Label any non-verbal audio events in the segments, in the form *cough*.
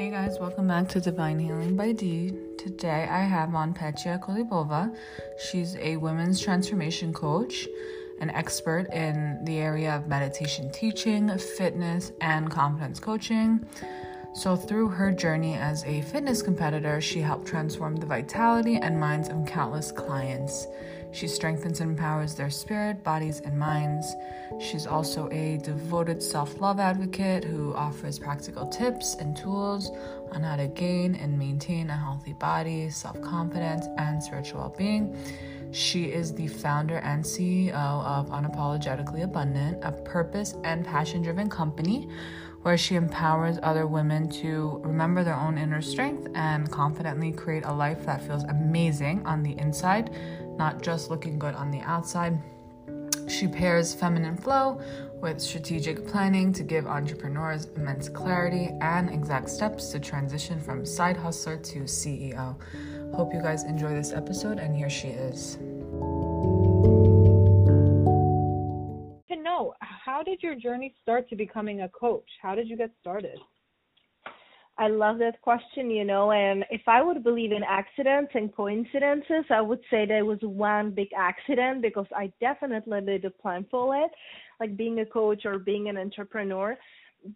Hey guys, welcome back to Divine Healing by D. Today I have on Petya Kolibova. She's a women's transformation coach, an expert in the area of meditation teaching, fitness, and confidence coaching. So, through her journey as a fitness competitor, she helped transform the vitality and minds of countless clients. She strengthens and empowers their spirit, bodies, and minds. She's also a devoted self love advocate who offers practical tips and tools on how to gain and maintain a healthy body, self confidence, and spiritual well being. She is the founder and CEO of Unapologetically Abundant, a purpose and passion driven company where she empowers other women to remember their own inner strength and confidently create a life that feels amazing on the inside not just looking good on the outside. She pairs feminine flow with strategic planning to give entrepreneurs immense clarity and exact steps to transition from side hustler to CEO. Hope you guys enjoy this episode, and here she is. To know, how did your journey start to becoming a coach? How did you get started? I love that question, you know, and if I would believe in accidents and coincidences, I would say there was one big accident because I definitely did plan for it, like being a coach or being an entrepreneur.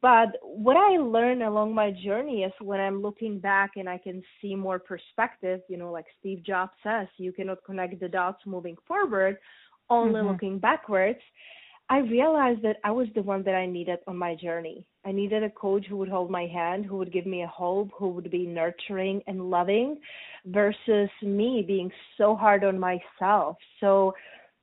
But what I learned along my journey is when I'm looking back and I can see more perspective, you know, like Steve Jobs says, you cannot connect the dots moving forward, only mm-hmm. looking backwards. I realized that I was the one that I needed on my journey. I needed a coach who would hold my hand, who would give me a hope, who would be nurturing and loving versus me being so hard on myself. So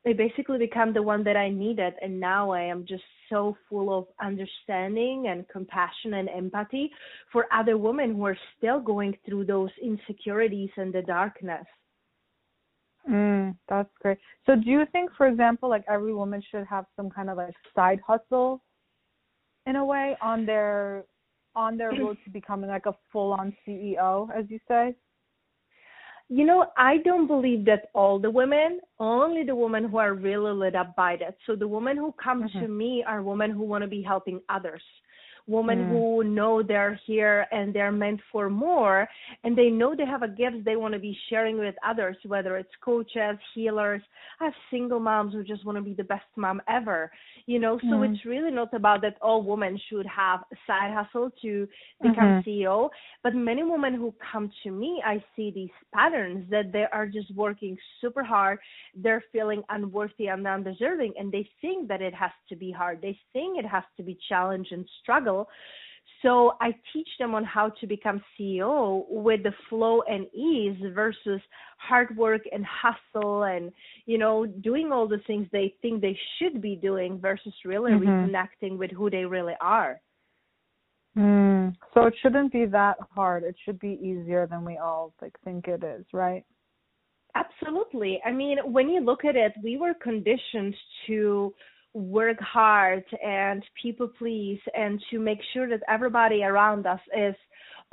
I basically become the one that I needed and now I am just so full of understanding and compassion and empathy for other women who are still going through those insecurities and the darkness. Mm, that's great. So do you think, for example, like every woman should have some kind of like side hustle in a way on their on their road to becoming like a full on CEO, as you say? You know, I don't believe that all the women, only the women who are really lit up by that. So the women who come mm-hmm. to me are women who want to be helping others women mm. who know they're here and they're meant for more and they know they have a gift they want to be sharing with others whether it's coaches healers i have single moms who just want to be the best mom ever you know so mm. it's really not about that all women should have a side hustle to become mm-hmm. ceo but many women who come to me i see these patterns that they are just working super hard they're feeling unworthy and undeserving and they think that it has to be hard they think it has to be challenge and struggle so I teach them on how to become CEO with the flow and ease versus hard work and hustle and you know doing all the things they think they should be doing versus really mm-hmm. reconnecting with who they really are. Mm. So it shouldn't be that hard. It should be easier than we all like think it is, right? Absolutely. I mean, when you look at it, we were conditioned to work hard and people please and to make sure that everybody around us is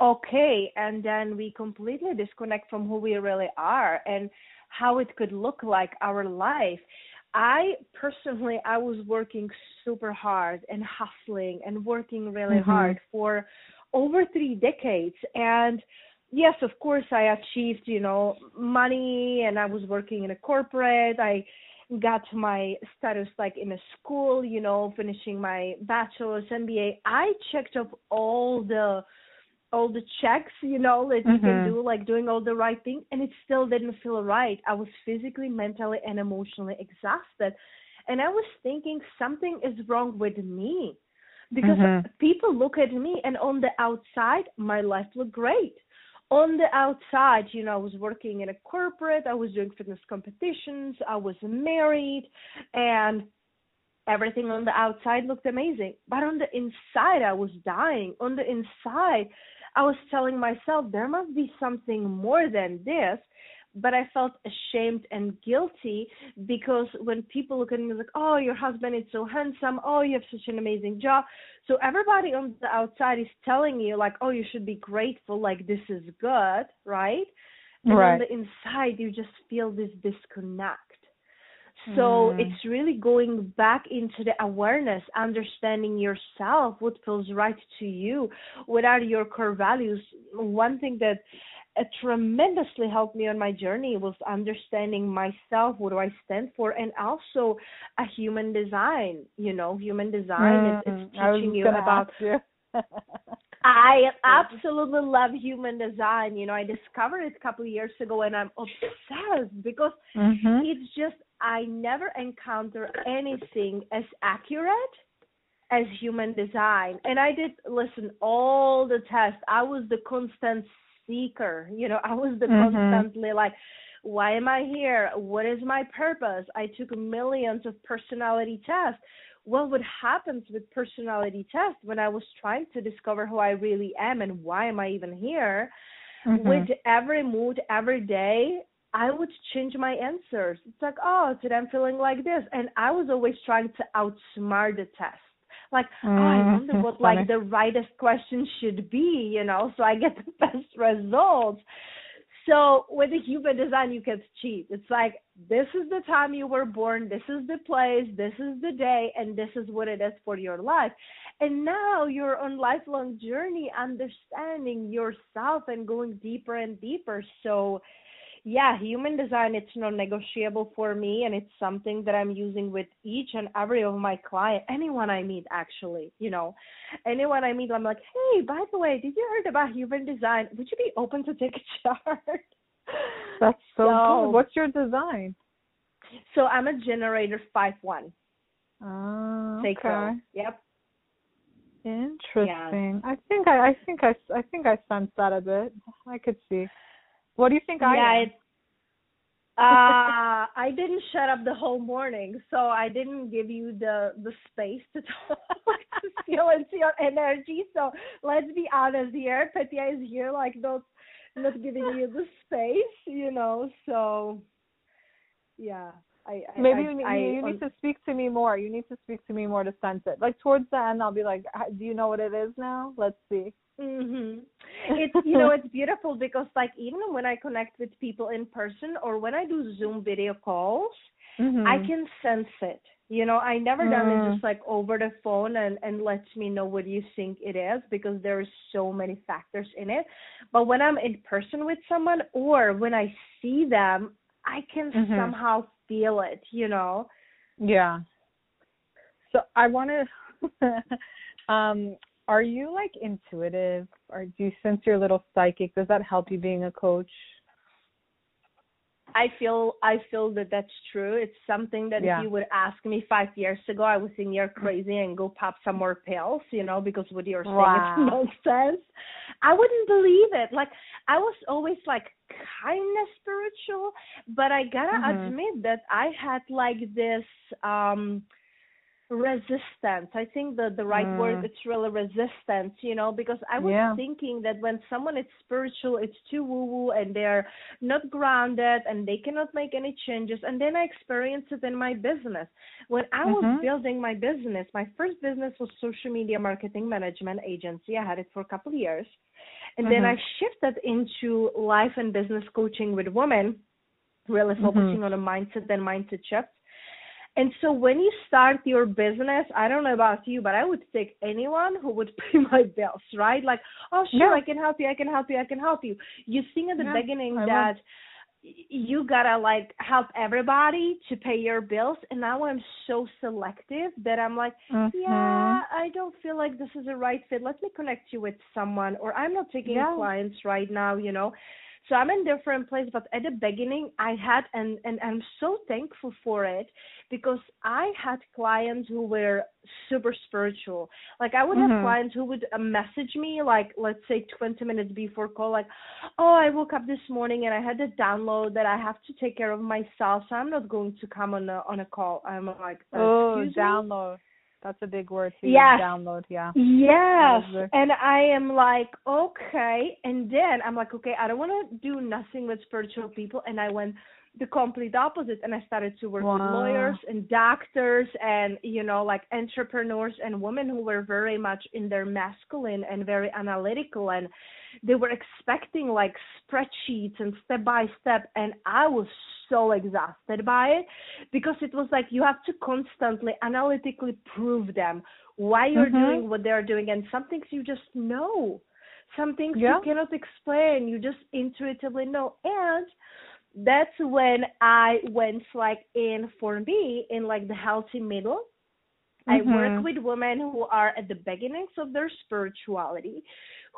okay. And then we completely disconnect from who we really are and how it could look like our life. I personally i was working super hard and hustling and working really mm-hmm. hard for over 3 decades. And yes of course i achieved you know money and i was working in a corporate. I got my status like in a school, you know, finishing my bachelor's, MBA, I checked off all the all the checks, you know, that mm-hmm. you can mm-hmm. do, like doing all the right thing, and it still didn't feel right. I was physically, mentally, and emotionally exhausted, and I was thinking something is wrong with me because mm-hmm. people look at me, and on the outside, my life looked great on the outside, you know, I was working in a corporate, I was doing fitness competitions, I was married, and everything on the outside looked amazing. But on the inside, I was dying. On the inside, I was telling myself there must be something more than this but I felt ashamed and guilty because when people look at me like, oh, your husband is so handsome, oh, you have such an amazing job. So everybody on the outside is telling you like, oh, you should be grateful, like this is good, right? And right. on the inside, you just feel this disconnect. So Mm. it's really going back into the awareness, understanding yourself, what feels right to you, what are your core values. One thing that uh, tremendously helped me on my journey was understanding myself, what do I stand for, and also a human design. You know, human design. It's, it's teaching you about you. I *laughs* absolutely love human design. You know, I discovered it a couple of years ago and I'm obsessed because Mhm. it's just I never encounter anything as accurate as human design. And I did listen all the tests. I was the constant seeker. You know, I was the Mhm. constantly like why am I here? What is my purpose? I took millions of personality tests. Well, what happens with personality tests when I was trying to discover who I really am and why am I even here? Mhm. With every mood, every day, I would change my answers. It's like, oh, today I'm feeling like this, and I was always trying to outsmart the test. Like, oh, I Mm, wonder what funny. like the rightest question should be, you know, so I get *laughs* the best results. So with the human design, you can cheat. It's like this is the time you were born, this is the place, this is the day, and this is what it is for your life. And now you're on lifelong journey, understanding yourself and going deeper and deeper. So yeah, human design it's non-negotiable for me, and it's something that I'm using with each and every of my client, anyone I meet actually. You know, anyone I meet, I'm like, hey, by the way, did you heard about human design? Would you be open to take a *laughs* chart? That's so, So- good. What's your design? So I'm a generator five one. Ah, oh, Sacral. okay. Yep. Interesting. I think I, I think I, I think I sense that a bit. I could see. What do you think I yeah, am? uh *laughs* I didn't shut up the whole morning, so I didn't give you the the space to *laughs* talk to feel into your energy. So let's be honest here. Petya is here like not not giving you the *laughs* space, you know, so yeah. I, I Maybe I, you, need, you need to speak to me more. You need to speak to me more to sense it. Like towards the end, I'll be like, "Do you know what it is now? Let's see." Mhm. *laughs* It's you know it's beautiful because like even when I connect with people in person or when I do Zoom video calls, Mhm. I can sense it. You know, I never done Mm. it just like over the phone and and lets me know what you think it is because there's so many factors in it. But when I'm in person with someone or when I see them, I can Mhm. somehow feel it. You know. Yeah. So I want to. *laughs* um, are you like intuitive, or do you sense you're little psychic? Does that help you being a coach? I feel I feel that that's true. It's something that Yeah. if you would ask me five years ago, I would think you're crazy and go pop some more pills, you know, because what you're saying Wow. is nonsense. I wouldn't believe it. Like I was always like kind of spiritual, but I gotta Mhm. admit that I had like this um resistance i think the the right word Mm. it's really resistance you know because i was Yeah. thinking that when someone is spiritual it's too woo woo and they're not grounded and they cannot make any changes and then i experienced it in my business when i was Mhm. building my business my first business was social media marketing management agency i had it for a couple of years and then Mhm. i shifted into life and business coaching with women really Mhm. focusing on a mindset and mindset shift and so when you start your business, I don't know about you, but I would take anyone who would *laughs* pay my bills, right? Like, oh sure, Yeah. I can help you, I can help you, I can help you. You think at the Yeah, beginning I that y- you gotta like help everybody to pay your bills, and now I'm so selective that I'm like, Mhm. yeah, I don't feel like this is a right fit. Let me connect you with someone, or I'm not taking Yeah. clients right now, you know. So I'm in different place, but at the beginning I had, and and I'm so thankful for it because I had clients who were super spiritual. Like I would have Mhm. clients who would uh, message me like let's say 20 minutes before call, like, oh I woke up this morning and I had a download that I have to take care of myself, so I'm not going to come on a on a call. I'm like, Oh, excuse me? That's a big word too. Yes. Download. Yeah. Yes. And I am like, okay. And then I'm like, okay, I don't want to do nothing with spiritual people. And I went the complete opposite and i started to work Wow. with lawyers and doctors and you know like entrepreneurs and women who were very much in their masculine and very analytical and they were expecting like spreadsheets and step by step and i was so exhausted by it because it was like you have to constantly analytically prove them why you're Mhm. doing what they're doing and some things you just know some things Yeah. you cannot explain you just intuitively know and that's when i went like in for me in like the healthy middle I work Mhm. with women who are at the beginnings of their spirituality,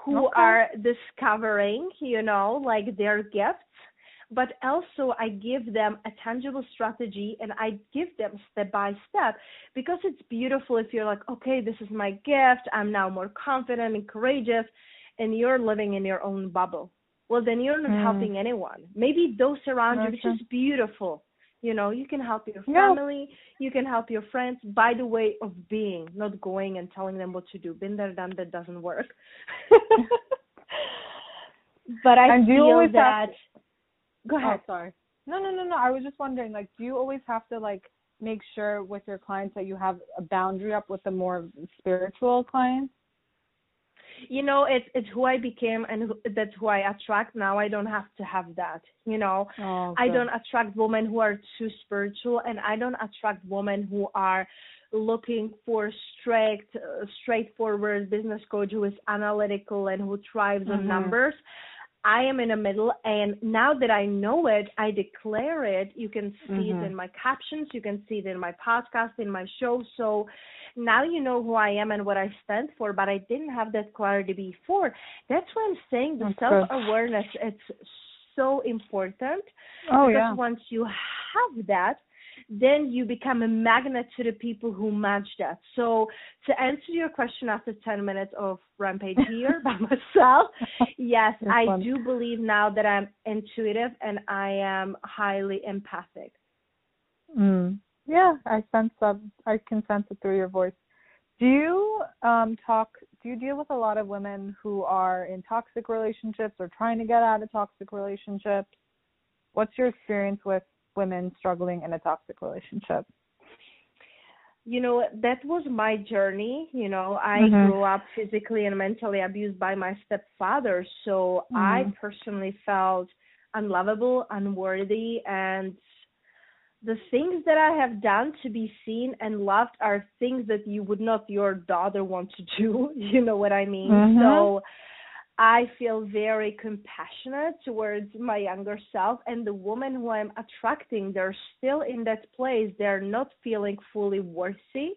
who Okay. are discovering, you know, like their gifts, but also I give them a tangible strategy and I give them step by step because it's beautiful if you're like, okay, this is my gift, I'm now more confident and courageous, and you're living in your own bubble. Well, then you're not Mm. helping anyone. Maybe those around you, which is beautiful. You know, you can help your Yeah. family, you can help your friends by the way of being, not going and telling them what to do. Been there, done that doesn't work. *laughs* but I And feel always that. have Go ahead. Oh, sorry. No, no, no, no. I was just wondering, like, do you always have to like make sure with your clients that you have a boundary up with the more spiritual clients? You know it's it's who i became and who, that's who i attract. Now i don't have to have that you know? Oh, i don't attract women who are too spiritual and i don't attract women who are looking for strict uh, straightforward business coach who is analytical and who thrives on Mhm. numbers I am in the middle, and now that I know it, I declare it. You can see Mhm. it in my captions, you can see it in my podcast, in my show. So now you know who I am and what I stand for, but I didn't have that clarity before. That's why I'm saying the self awareness it's so important Oh because yeah. once you have that, then you become a magnet to the people who match that. So to answer your question after 10 minutes of rampage *laughs* here by myself, yes, I fun. do believe now that I'm intuitive and I am highly empathic. Mm. Yeah, I sense that. I can sense it through your voice. Do you um talk? Do you deal with a lot of women who are in toxic relationships or trying to get out of toxic relationships? What's your experience with women struggling in a toxic relationship? You know, that was my journey. You know, I Mhm. grew up physically and mentally abused by my stepfather. So I Mhm. personally felt unlovable, unworthy, and the things that I have done to be seen and loved are things that you would not your daughter want to do. *laughs* You know what I mean? Mhm. So I feel very compassionate towards my younger self and the woman who I'm attracting, they're still in that place. They're not feeling fully worthy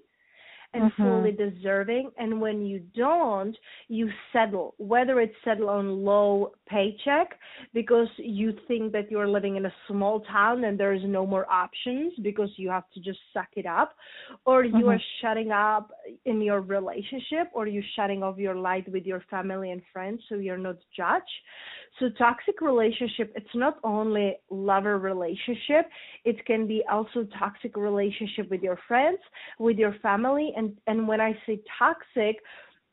and Mhm. fully deserving. And when you don't, you settle, whether it's settle on low paycheck because you think that you're living in a small town and there is no more options because you have to just suck it up, or you are Mhm. shutting up in your relationship, or you're shutting off your light with your family and friends so you're not judged. So toxic relationship, it's not only lover relationship, it can be also toxic relationship with your friends, with your family, and and when I say toxic,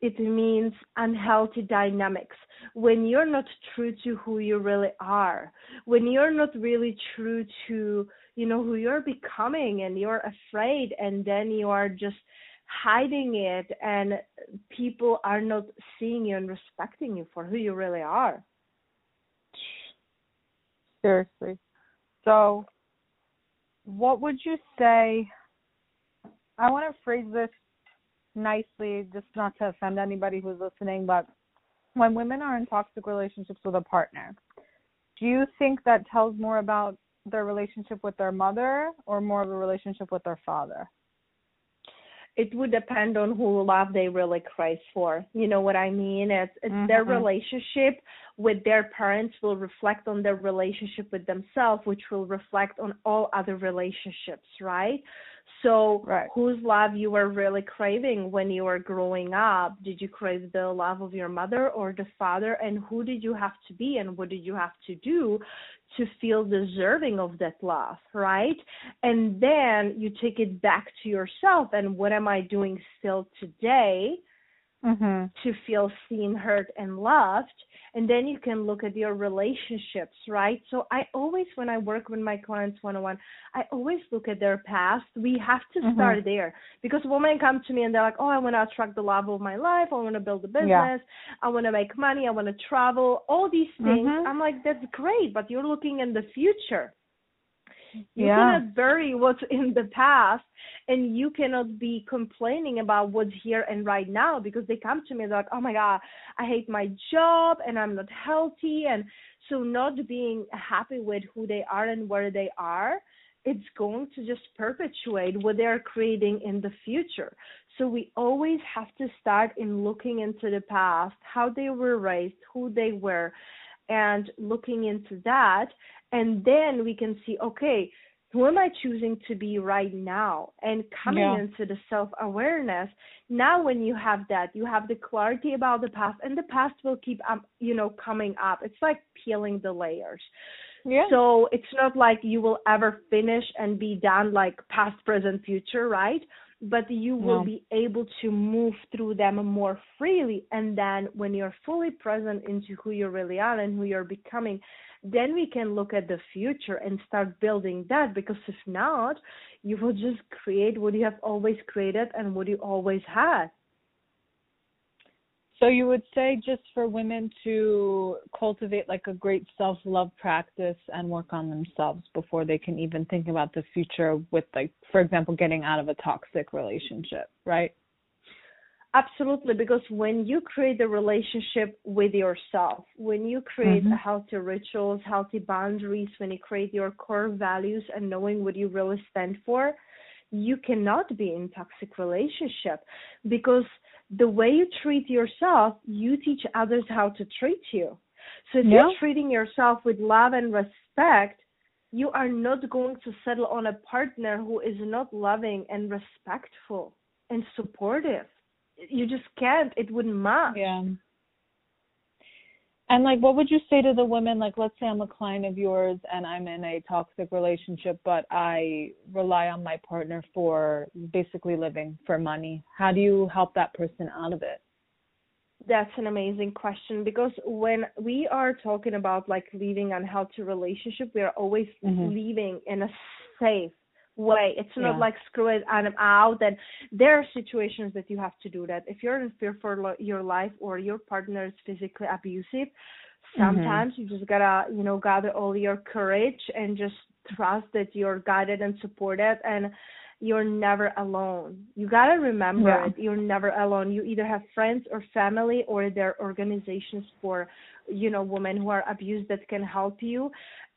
it means unhealthy dynamics. When you're not true to who you really are, when you're not really true to you know who you're becoming, and you're afraid, and then you are just hiding it, and people are not seeing you and respecting you for who you really are. Seriously. So, what would you say? I want to phrase this nicely, just not to offend anybody who's listening, but when women are in toxic relationships with a partner, do you think that tells more about their relationship with their mother or more of a relationship with their father? It would depend on who love they really crave for. You know what I mean? It's, it's their Mhm. relationship with their parents will reflect on their relationship with themselves, which will reflect on all other relationships, right? So, Right. whose love you were really craving when you were growing up? Did you crave the love of your mother or the father? And who did you have to be and what did you have to do to feel deserving of that love, right? And then you take it back to yourself and what am I doing still today Mhm. to feel seen, heard, and loved. And then you can look at your relationships, right? So I always, when I work with my clients one on one, I always look at their past. We have to Mhm. start there because women come to me and they're like, oh, I want to attract the love of my life. I want to build a business. Yeah. I want to make money. I want to travel. All these things. Mhm. I'm like, that's great, but you're looking in the future. You Yeah. cannot bury what's in the past and you cannot be complaining about what's here and right now because they come to me like, Oh my god, I hate my job and I'm not healthy and so not being happy with who they are and where they are, it's going to just perpetuate what they're creating in the future. So we always have to start in looking into the past, how they were raised, who they were, and looking into that and then we can see okay who am i choosing to be right now and coming Yeah. into the self awareness now when you have that you have the clarity about the past and the past will keep um, you know coming up it's like peeling the layers Yeah. so it's not like you will ever finish and be done like past present future right but you will No. be able to move through them more freely. And then when you're fully present into who you really are and who you're becoming then we can look at the future and start building that. Because if not you will just create what you have always created and what you always had So you would say just for women to cultivate like a great self-love practice and work on themselves before they can even think about the future with like for example getting out of a toxic relationship, right? Absolutely, because when you create a relationship with yourself, when you create Mhm. healthy rituals, healthy boundaries, when you create your core values and knowing what you really stand for, you cannot be in toxic relationship because the way you treat yourself, you teach others how to treat you. So if Yeah. you're treating yourself with love and respect, you are not going to settle on a partner who is not loving and respectful and supportive you just can't it wouldn't match Yeah. And like what would you say to the women like let's say I'm a client of yours and I'm in a toxic relationship but I rely on my partner for basically living for money. How do you help that person out of it? that's an amazing question because when we are talking about like leaving unhealthy relationship we are always Mhm. leaving in a safe way. It's not Yeah. like screw it and i'm out. And there are situations that you have to do that. If you're in fear for lo- your life or your partner is physically abusive mm-hmm. sometimes you just gotta you know gather all your courage and just trust that you're guided and supported. And you're never alone. You gotta remember Yeah. it. You're never alone. You either have friends or family or there are organizations for you know women who are abused that can help you.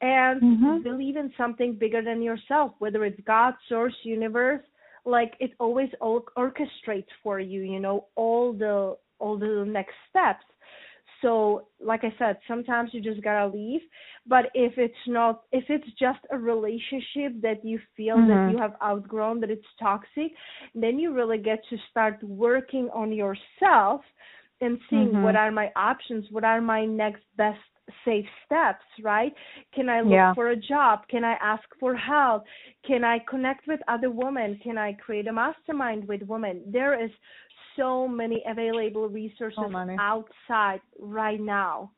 And Mhm. believe in something bigger than yourself whether it's god source universe like it always or- orchestrates for you you know all the all the next steps so like i said sometimes you just gotta leave but if it's not if it's just a relationship that you feel that Mhm. you have outgrown that it's toxic then you really get to start working on yourself and seeing Mhm. what are my options what are my next best safe steps right can i look Yeah. for a job can i ask for help can i connect with other women can i create a mastermind with women there is so many available resources So outside right now.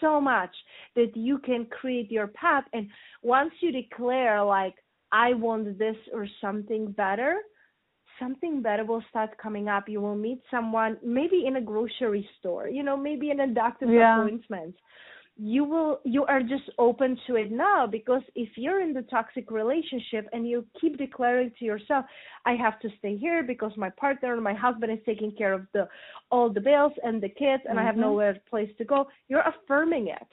So much that you can create your path. And once you declare like i want this or something better something better will start coming up. You will meet someone maybe in a grocery store you know maybe in a doctor's Yeah. appointment you will you are just open to it now because if you're in the toxic relationship and you keep declaring to yourself i have to stay here because my partner my husband is taking care of the all the bills and the kids and i have Mhm. nowhere place to go you're affirming it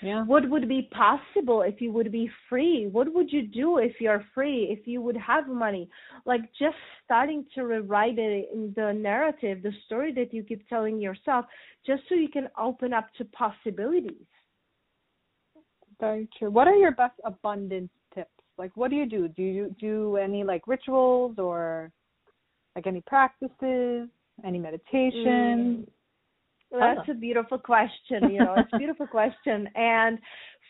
Yeah. what would be possible if you would be free what would you do if you're free if you would have money like just starting to rewrite it in the narrative the story that you keep telling yourself just so you can open up to possibilities Very true. What are your best abundance tips? Like, what do you do? Do you do any like rituals or like any practices, any meditation? Mm. That's a beautiful question. You know, it's a beautiful *laughs* question. And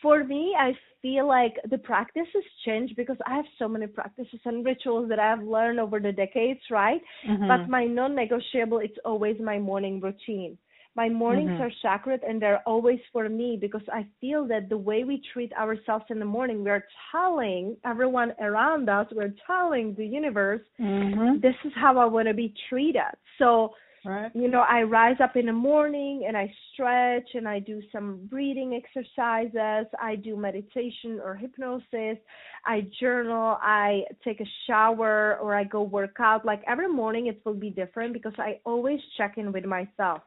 for me, I feel like the practices change because I have so many practices and rituals that I've learned over the decades, right? Mm-hmm. But my non-negotiable, it's always my morning routine. My mornings Mhm. are sacred and they're always for me because I feel that the way we treat ourselves in the morning, we're telling everyone around us, we're telling the universe, Mhm. this is how I want to be treated. So, Right. you know, I rise up in the morning and I stretch and I do some breathing exercises. I do meditation or hypnosis. I journal. I take a shower or I go work out. Like every morning, it will be different because I always check in with myself.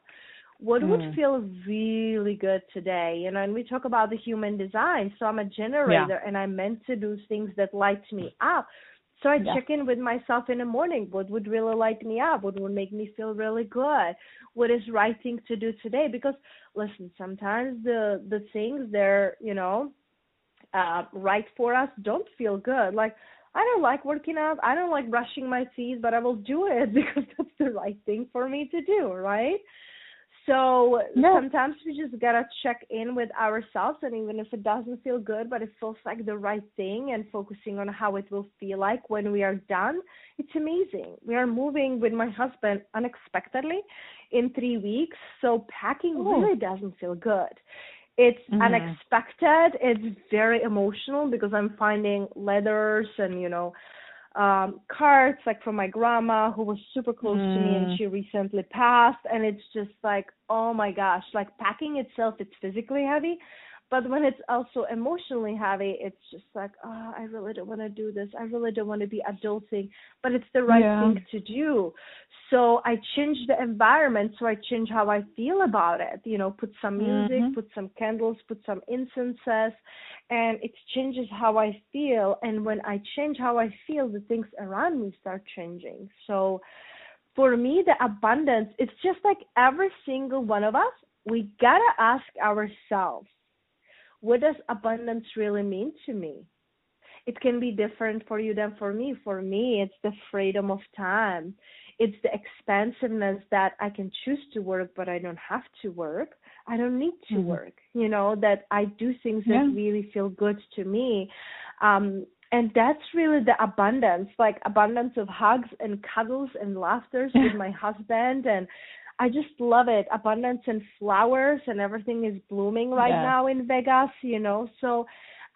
What would Mm. feel really good today? You know, and we talk about the human design. So I'm a generator and I'm meant to do things that light me up. So I Yeah. check in with myself in the morning. What would really light me up? What would make me feel really good? What is right thing to do today? Because listen, sometimes the the things they're you know uh, right for us don't feel good. Like I don't like working out. I don't like brushing my teeth, but I will do it *laughs* because that's the right thing for me to do, right? So Yeah. sometimes we just gotta check in with ourselves, and even if it doesn't feel good, but it feels like the right thing, and focusing on how it will feel like when we are done, it's amazing. We are moving with my husband unexpectedly in three weeks, so packing Oh. really doesn't feel good. It's Mhm. unexpected. It's very emotional because I'm finding letters and you know um cards like from my grandma who was super close to me and Mm. she recently passed and it's just like oh my gosh like packing itself it's physically heavy but when it's also emotionally heavy it's just like oh i really don't want to do this i really don't want to be adulting but it's the right Yeah. thing to do so i change the environment so i change how i feel about it you know put some music Mhm. put some candles put some incenses and it changes how I feel. And when I change how I feel, the things around me start changing. So for me, the abundance, it's just like every single one of us, we gotta ask ourselves, what does abundance really mean to me? It can be different for you than for me. For me, it's the freedom of time. It's the expansiveness that I can choose to work, but I don't have to work. I don't need to Mhm. work. You know, that I do things Yeah. that really feel good to me. Um, and that's really the abundance, like abundance of hugs and cuddles and laughters with *laughs* my husband and I just love it. Abundance and flowers and everything is blooming right Yes. now in Vegas, you know. So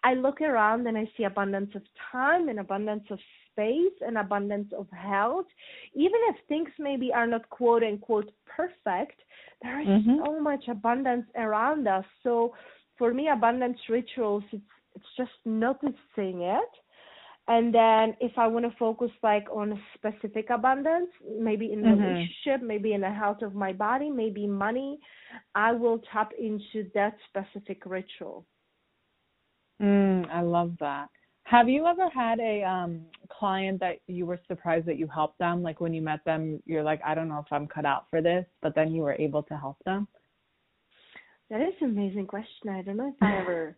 I look around and I see abundance of time and abundance of space and abundance of health. Even if things maybe are not quote unquote perfect, there is Mhm. so much abundance around us. So for me abundance rituals it's it's just noticing it. And then if I want to focus like on a specific abundance, maybe in Mhm. relationship, maybe in the health of my body, maybe money, I will tap into that specific ritual. Mm, I love that. Have you ever had a um client that you were surprised that you helped them? Like when you met them, you're like, I don't know if I'm cut out for this, but then you were able to help them? That is an amazing question. I don't know if I ever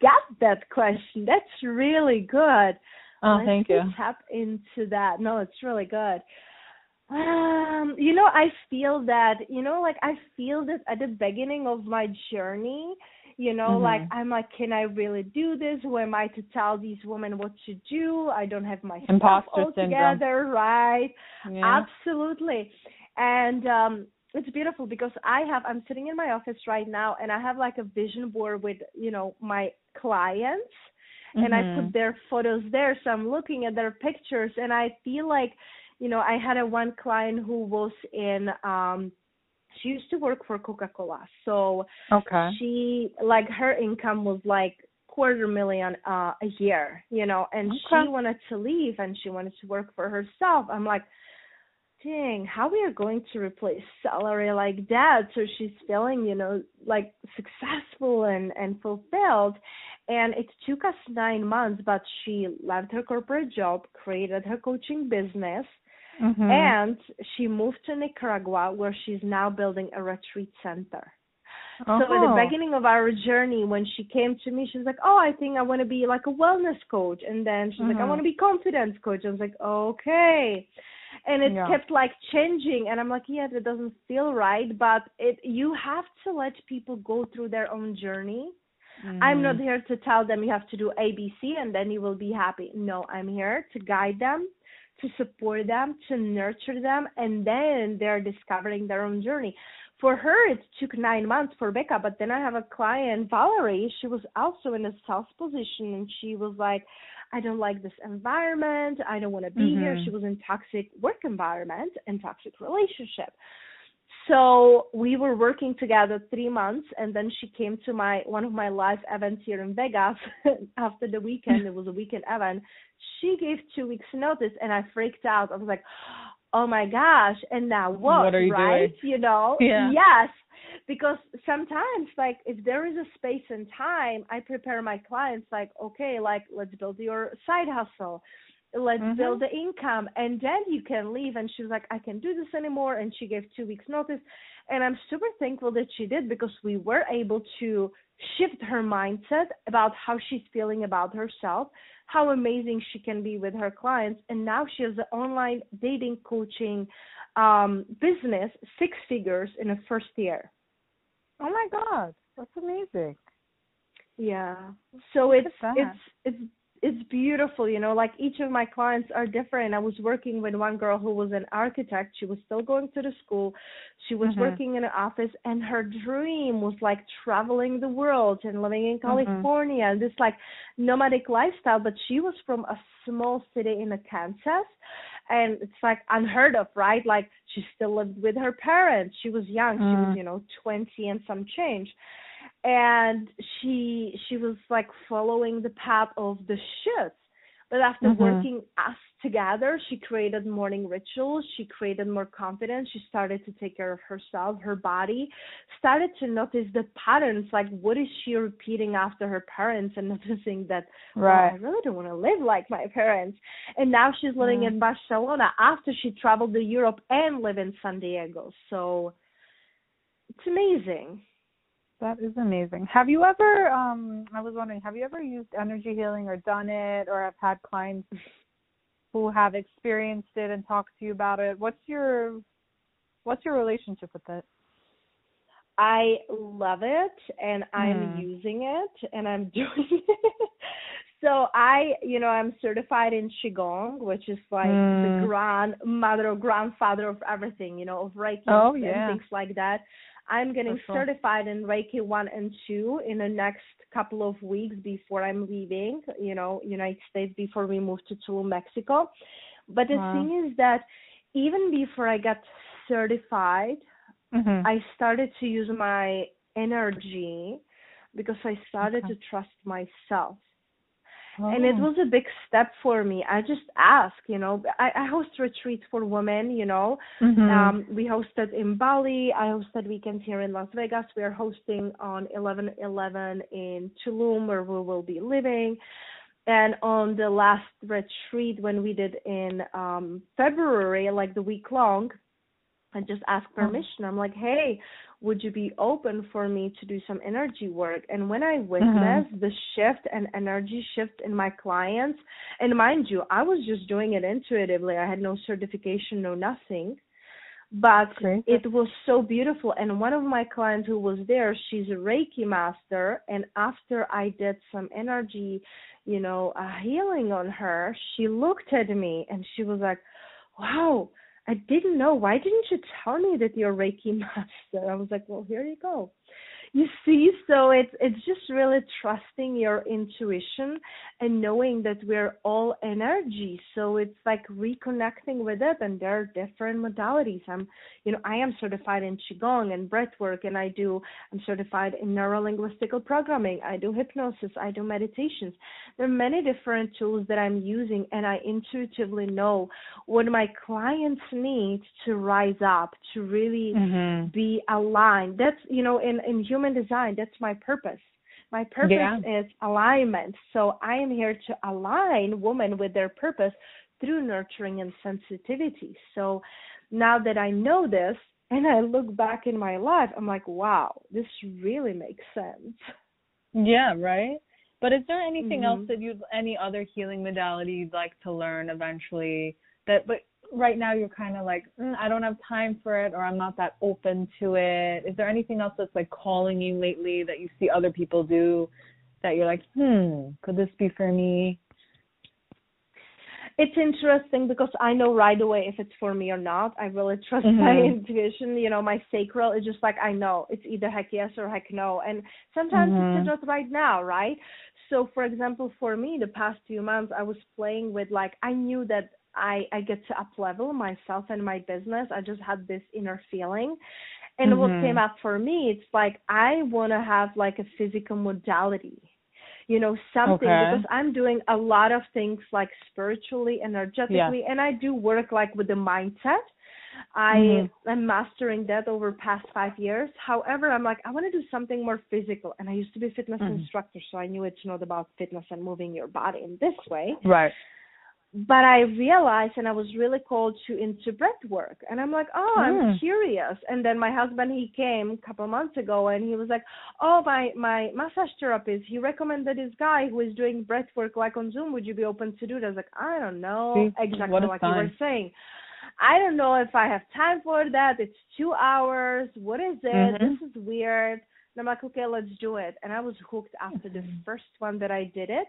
got that question. That's really good. Oh, Let's thank you. Tap into that. No, it's really good. Um, you know, I feel that, you know, like I feel that at the beginning of my journey, you know, Mhm. like I'm like, can I really do this? Who am I to tell these women what to do? I don't have my Imposter stuff all syndrome. together, right? Yeah. Absolutely. And um it's beautiful because I have I'm sitting in my office right now and I have like a vision board with, you know, my clients and I put their photos there so I'm looking at their pictures and I feel like, you know, I had a one client who was in um she used to work for Coca-Cola. So Okay. she like her income was like quarter million uh a year you know and Okay. she wanted to leave and she wanted to work for herself i'm like dang how are we are going to replace salary like that so she's feeling you know like successful and and fulfilled and it took us nine months but she left her corporate job created her coaching business Mhm. and she moved to nicaragua where she's now building a retreat center so at the Oh. beginning of our journey, when she came to me, she was like, "Oh, I think I want to be like a wellness coach," and then she's like, "I Mhm. want to be confidence coach." I was like, "Okay," and it Yeah. kept like changing and i'm like yeah that doesn't feel right but it you have to let people go through their own journey i'm not Mhm. here to tell them you have to do abc and then you will be happy. No i'm here to guide them to support them to nurture them and then they're discovering their own journey. For her it took nine months for becca but then i have a client valerie. She was also in a sales position and she was like i don't like this environment. I don't want to be here. Mhm. she was in toxic work environment and toxic relationship so we were working together three months and then she came to my one of my live events here in vegas *laughs* after the weekend. It was a weekend event. She gave two weeks notice and i freaked out. I was like oh my gosh. And now what, What are you right? Doing? you know? Yeah. yes. Because sometimes like if there is a space and time i prepare my clients like okay like let's build your side hustle let's Mhm. build the income. And then you can leave. And she was like i can't do this anymore. And she gave two weeks notice. And i'm super thankful that she did because we were able to shift her mindset about how she's feeling about herself how amazing she can be with her clients. And now she has an online dating coaching um business six figures in her first year. Oh my god, that's amazing. Yeah. So it's it's it's it's beautiful, you know, like each of my clients are different. I was working with one girl who was an architect. She was still going to the school. She was Mhm. working in an office and her dream was like traveling the world and living in Mhm. California and this like nomadic lifestyle, but she was from a small city in Kansas and it's like unheard of, right? Like she still lived with her parents. She was young. She was, Mm. you know, 20 and some change and she she was like following the path of the shits. But after Mhm. working us together she created morning rituals. She created more confidence. She started to take care of herself her body. Started to notice the patterns like what is she repeating after her parents and *laughs* noticing that well, i really don't want to live like my parents. And now she's living Mm. in barcelona after she traveled to europe and live in san diego. So it's amazing That is amazing. Have you ever um I was wondering, have you ever used energy healing or done it or have had clients who have experienced it and talked to you about it? What's your what's your relationship with it? I love it and I'm Hmm. using it and I'm *laughs* doing it. so I, you know, I'm certified in Qigong, which is like Hmm. the grandmother or grandfather of everything, you know, of Reiki Oh, and things like that. I'm getting sure. certified in Reiki 1 and 2 in the next couple of weeks before I'm leaving, you know, United States before we move to Tulum, Mexico. But the Wow. thing is that even before I got certified, Mhm. I started to use my energy because I started Okay. to trust myself. And it Oh. was a big step for me. I just asked, you know, I, I host retreats for women, you know. Mhm. Um, we hosted in Bali. I hosted weekends here in Las Vegas. We are hosting on 11-11 in Tulum, where we will be living. And on the last retreat, when we did in um, February, like the week long, I just asked Oh. permission. I'm like, hey, would you be open for me to do some energy work? And when I witnessed the shift and energy shift in my clients, and mind you, I was just doing it intuitively. I had no certification, no nothing. But Great. it was so beautiful. And one of my clients who was there, she's a Reiki master. And after I did some energy, you know, uh, healing on her, she looked at me and she was like, wow, I didn't know. Why didn't you tell me that you're Reiki *laughs* master? I was like, well, here you go. You see, so it's it's just really trusting your intuition and knowing that we're all energy. So it's like reconnecting with it, and there are different modalities. I'm, you know, I am certified in qigong and breath work, and I do. I'm certified in neurolinguistical programming. I do hypnosis. I do meditations. There are many different tools that I'm using, and I intuitively know what my clients need to rise up, to really Mhm. be aligned. That's you know, in in human design, that's my purpose. My purpose Yeah. is alignment. So I am here to align women with their purpose through nurturing and sensitivity. So now that I know this and I look back in my life, I'm like, wow, this really makes sense. Yeah, right. But is there anything else Mhm. that you'd any other healing modality you'd like to learn eventually? That but right now you're kind of like mm, I don't have time for it or I'm not that open to it. Is there anything else that's like calling you lately that you see other people do that you're like, hmm, could this be for me? it's interesting because I know right away if it's for me or not. I really *laughs* trust mm-hmm. my intuition. You know, my sacral is just like I know it's either heck yes or heck no. And sometimes mm-hmm. it's just right now, right? So for example, for me the past few months I was playing with like I knew that I I get to up level myself and my business. I just had this inner feeling. And mm-hmm. what came up for me, it's like I want to have like a physical modality you know something okay. because i'm doing a lot of things like spiritually energetically yeah. and i do work like with the mindset i mm-hmm. am mastering that over past five years however i'm like i want to do something more physical and i used to be a fitness mm-hmm. instructor so i knew it's not about fitness and moving your body in this way right but I realized and I was really called to into breath work and I'm like, oh, I'm mm. curious. And then my husband he came a couple months ago and he was like, oh, my my massage therapist he recommended this guy who is doing breath work like on Zoom. Would you be open to do it? I was like, I don't know See, exactly like you were saying. I don't know if I have time for that. It's two hours. What is it? Mm-hmm. This is weird. And I'm like, okay, let's do it. And I was hooked after the mm-hmm. first one that I did it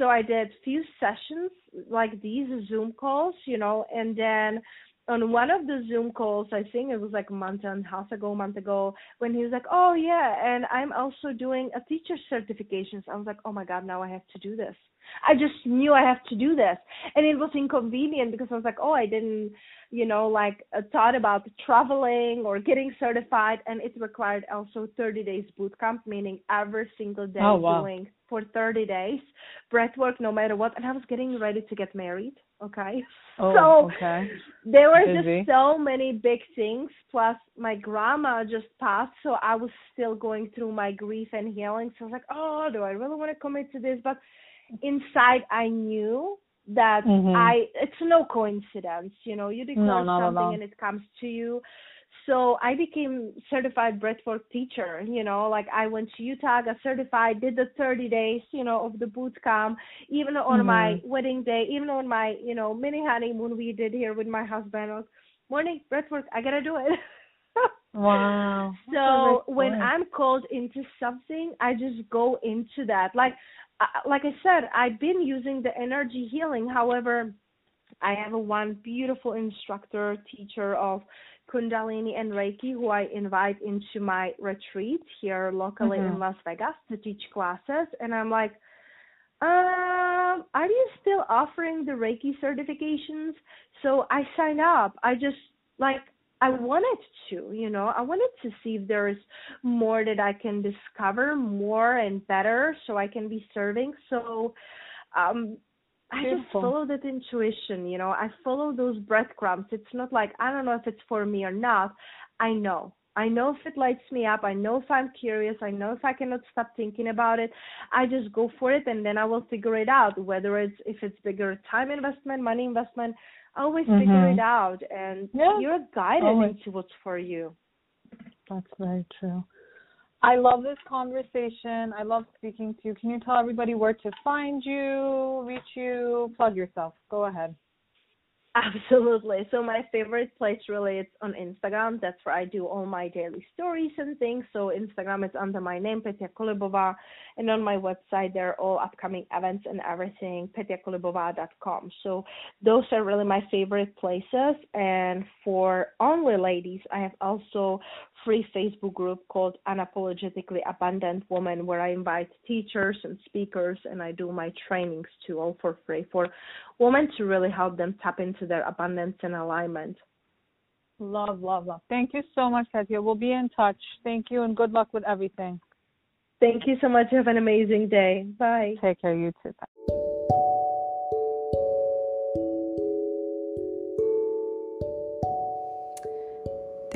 so I did few sessions like these Zoom calls, you know, and then on one of the Zoom calls, I think it was like a month and a half ago, month ago, when he was like, "Oh yeah, and I'm also doing a teacher certification." So I was like, "Oh my god, now I have to do this." I just knew I have to do this, and it was inconvenient because I was like, "Oh, I didn't, you know, like uh, thought about traveling or getting certified," and it required also 30 days boot camp, meaning every single day oh, wow. doing for 30 days breath work no matter what, and I was getting ready to get married Okay. Oh, so okay. there were Busy. just so many big things. Plus, my grandma just passed, so I was still going through my grief and healing. So I was like, oh, do I really want to commit to this? But inside, I knew that mm-hmm. I. It's no coincidence, you know. You declare no, something and it comes to you so I became certified breathwork teacher. You know, like I went to Utah, got certified, did the 30 days, you know, of the boot camp. Even on mm-hmm. my wedding day, even on my, you know, mini honeymoon we did here with my husband. I was, morning breathwork, I gotta do it. *laughs* wow. So when I'm called into something, I just go into that. Like, like I said, I've been using the energy healing. However, I have a one beautiful instructor, teacher of Kundalini and Reiki, who I invite into my retreat here locally mm-hmm. in Las Vegas to teach classes. And I'm like, um, are you still offering the Reiki certifications? So I sign up. I just like I wanted to, you know, I wanted to see if there is more that I can discover, more and better, so I can be serving. So, um, I Beautiful. just follow that intuition, you know. I follow those breadcrumbs. It's not like I don't know if it's for me or not. I know. I know if it lights me up. I know if I'm curious. I know if I cannot stop thinking about it. I just go for it and then I will figure it out. Whether it's if it's bigger time investment, money investment, I always mm-hmm. figure it out. And yeah. you're guided always. into what's for you. That's very true. I love this conversation. I love speaking to you. Can you tell everybody where to find you, reach you, plug yourself? Go ahead. *laughs* Absolutely. So my favorite place really is on Instagram. That's where I do all my daily stories and things. So Instagram is under my name, Petya Kolibova, and on my website there are all upcoming events and everything, petyakolibova.com. So those are really my favorite places. And for only ladies, I have also free Facebook group called Unapologetically Abundant Woman, where I invite teachers and speakers, and I do my trainings too, all for free for women to really help them tap into their abundance and alignment. Love, love, love. Thank you so much, Petya. We'll be in touch. Thank you, and good luck with everything. Thank you so much. Have an amazing day. Bye. Take care. You too. Bye.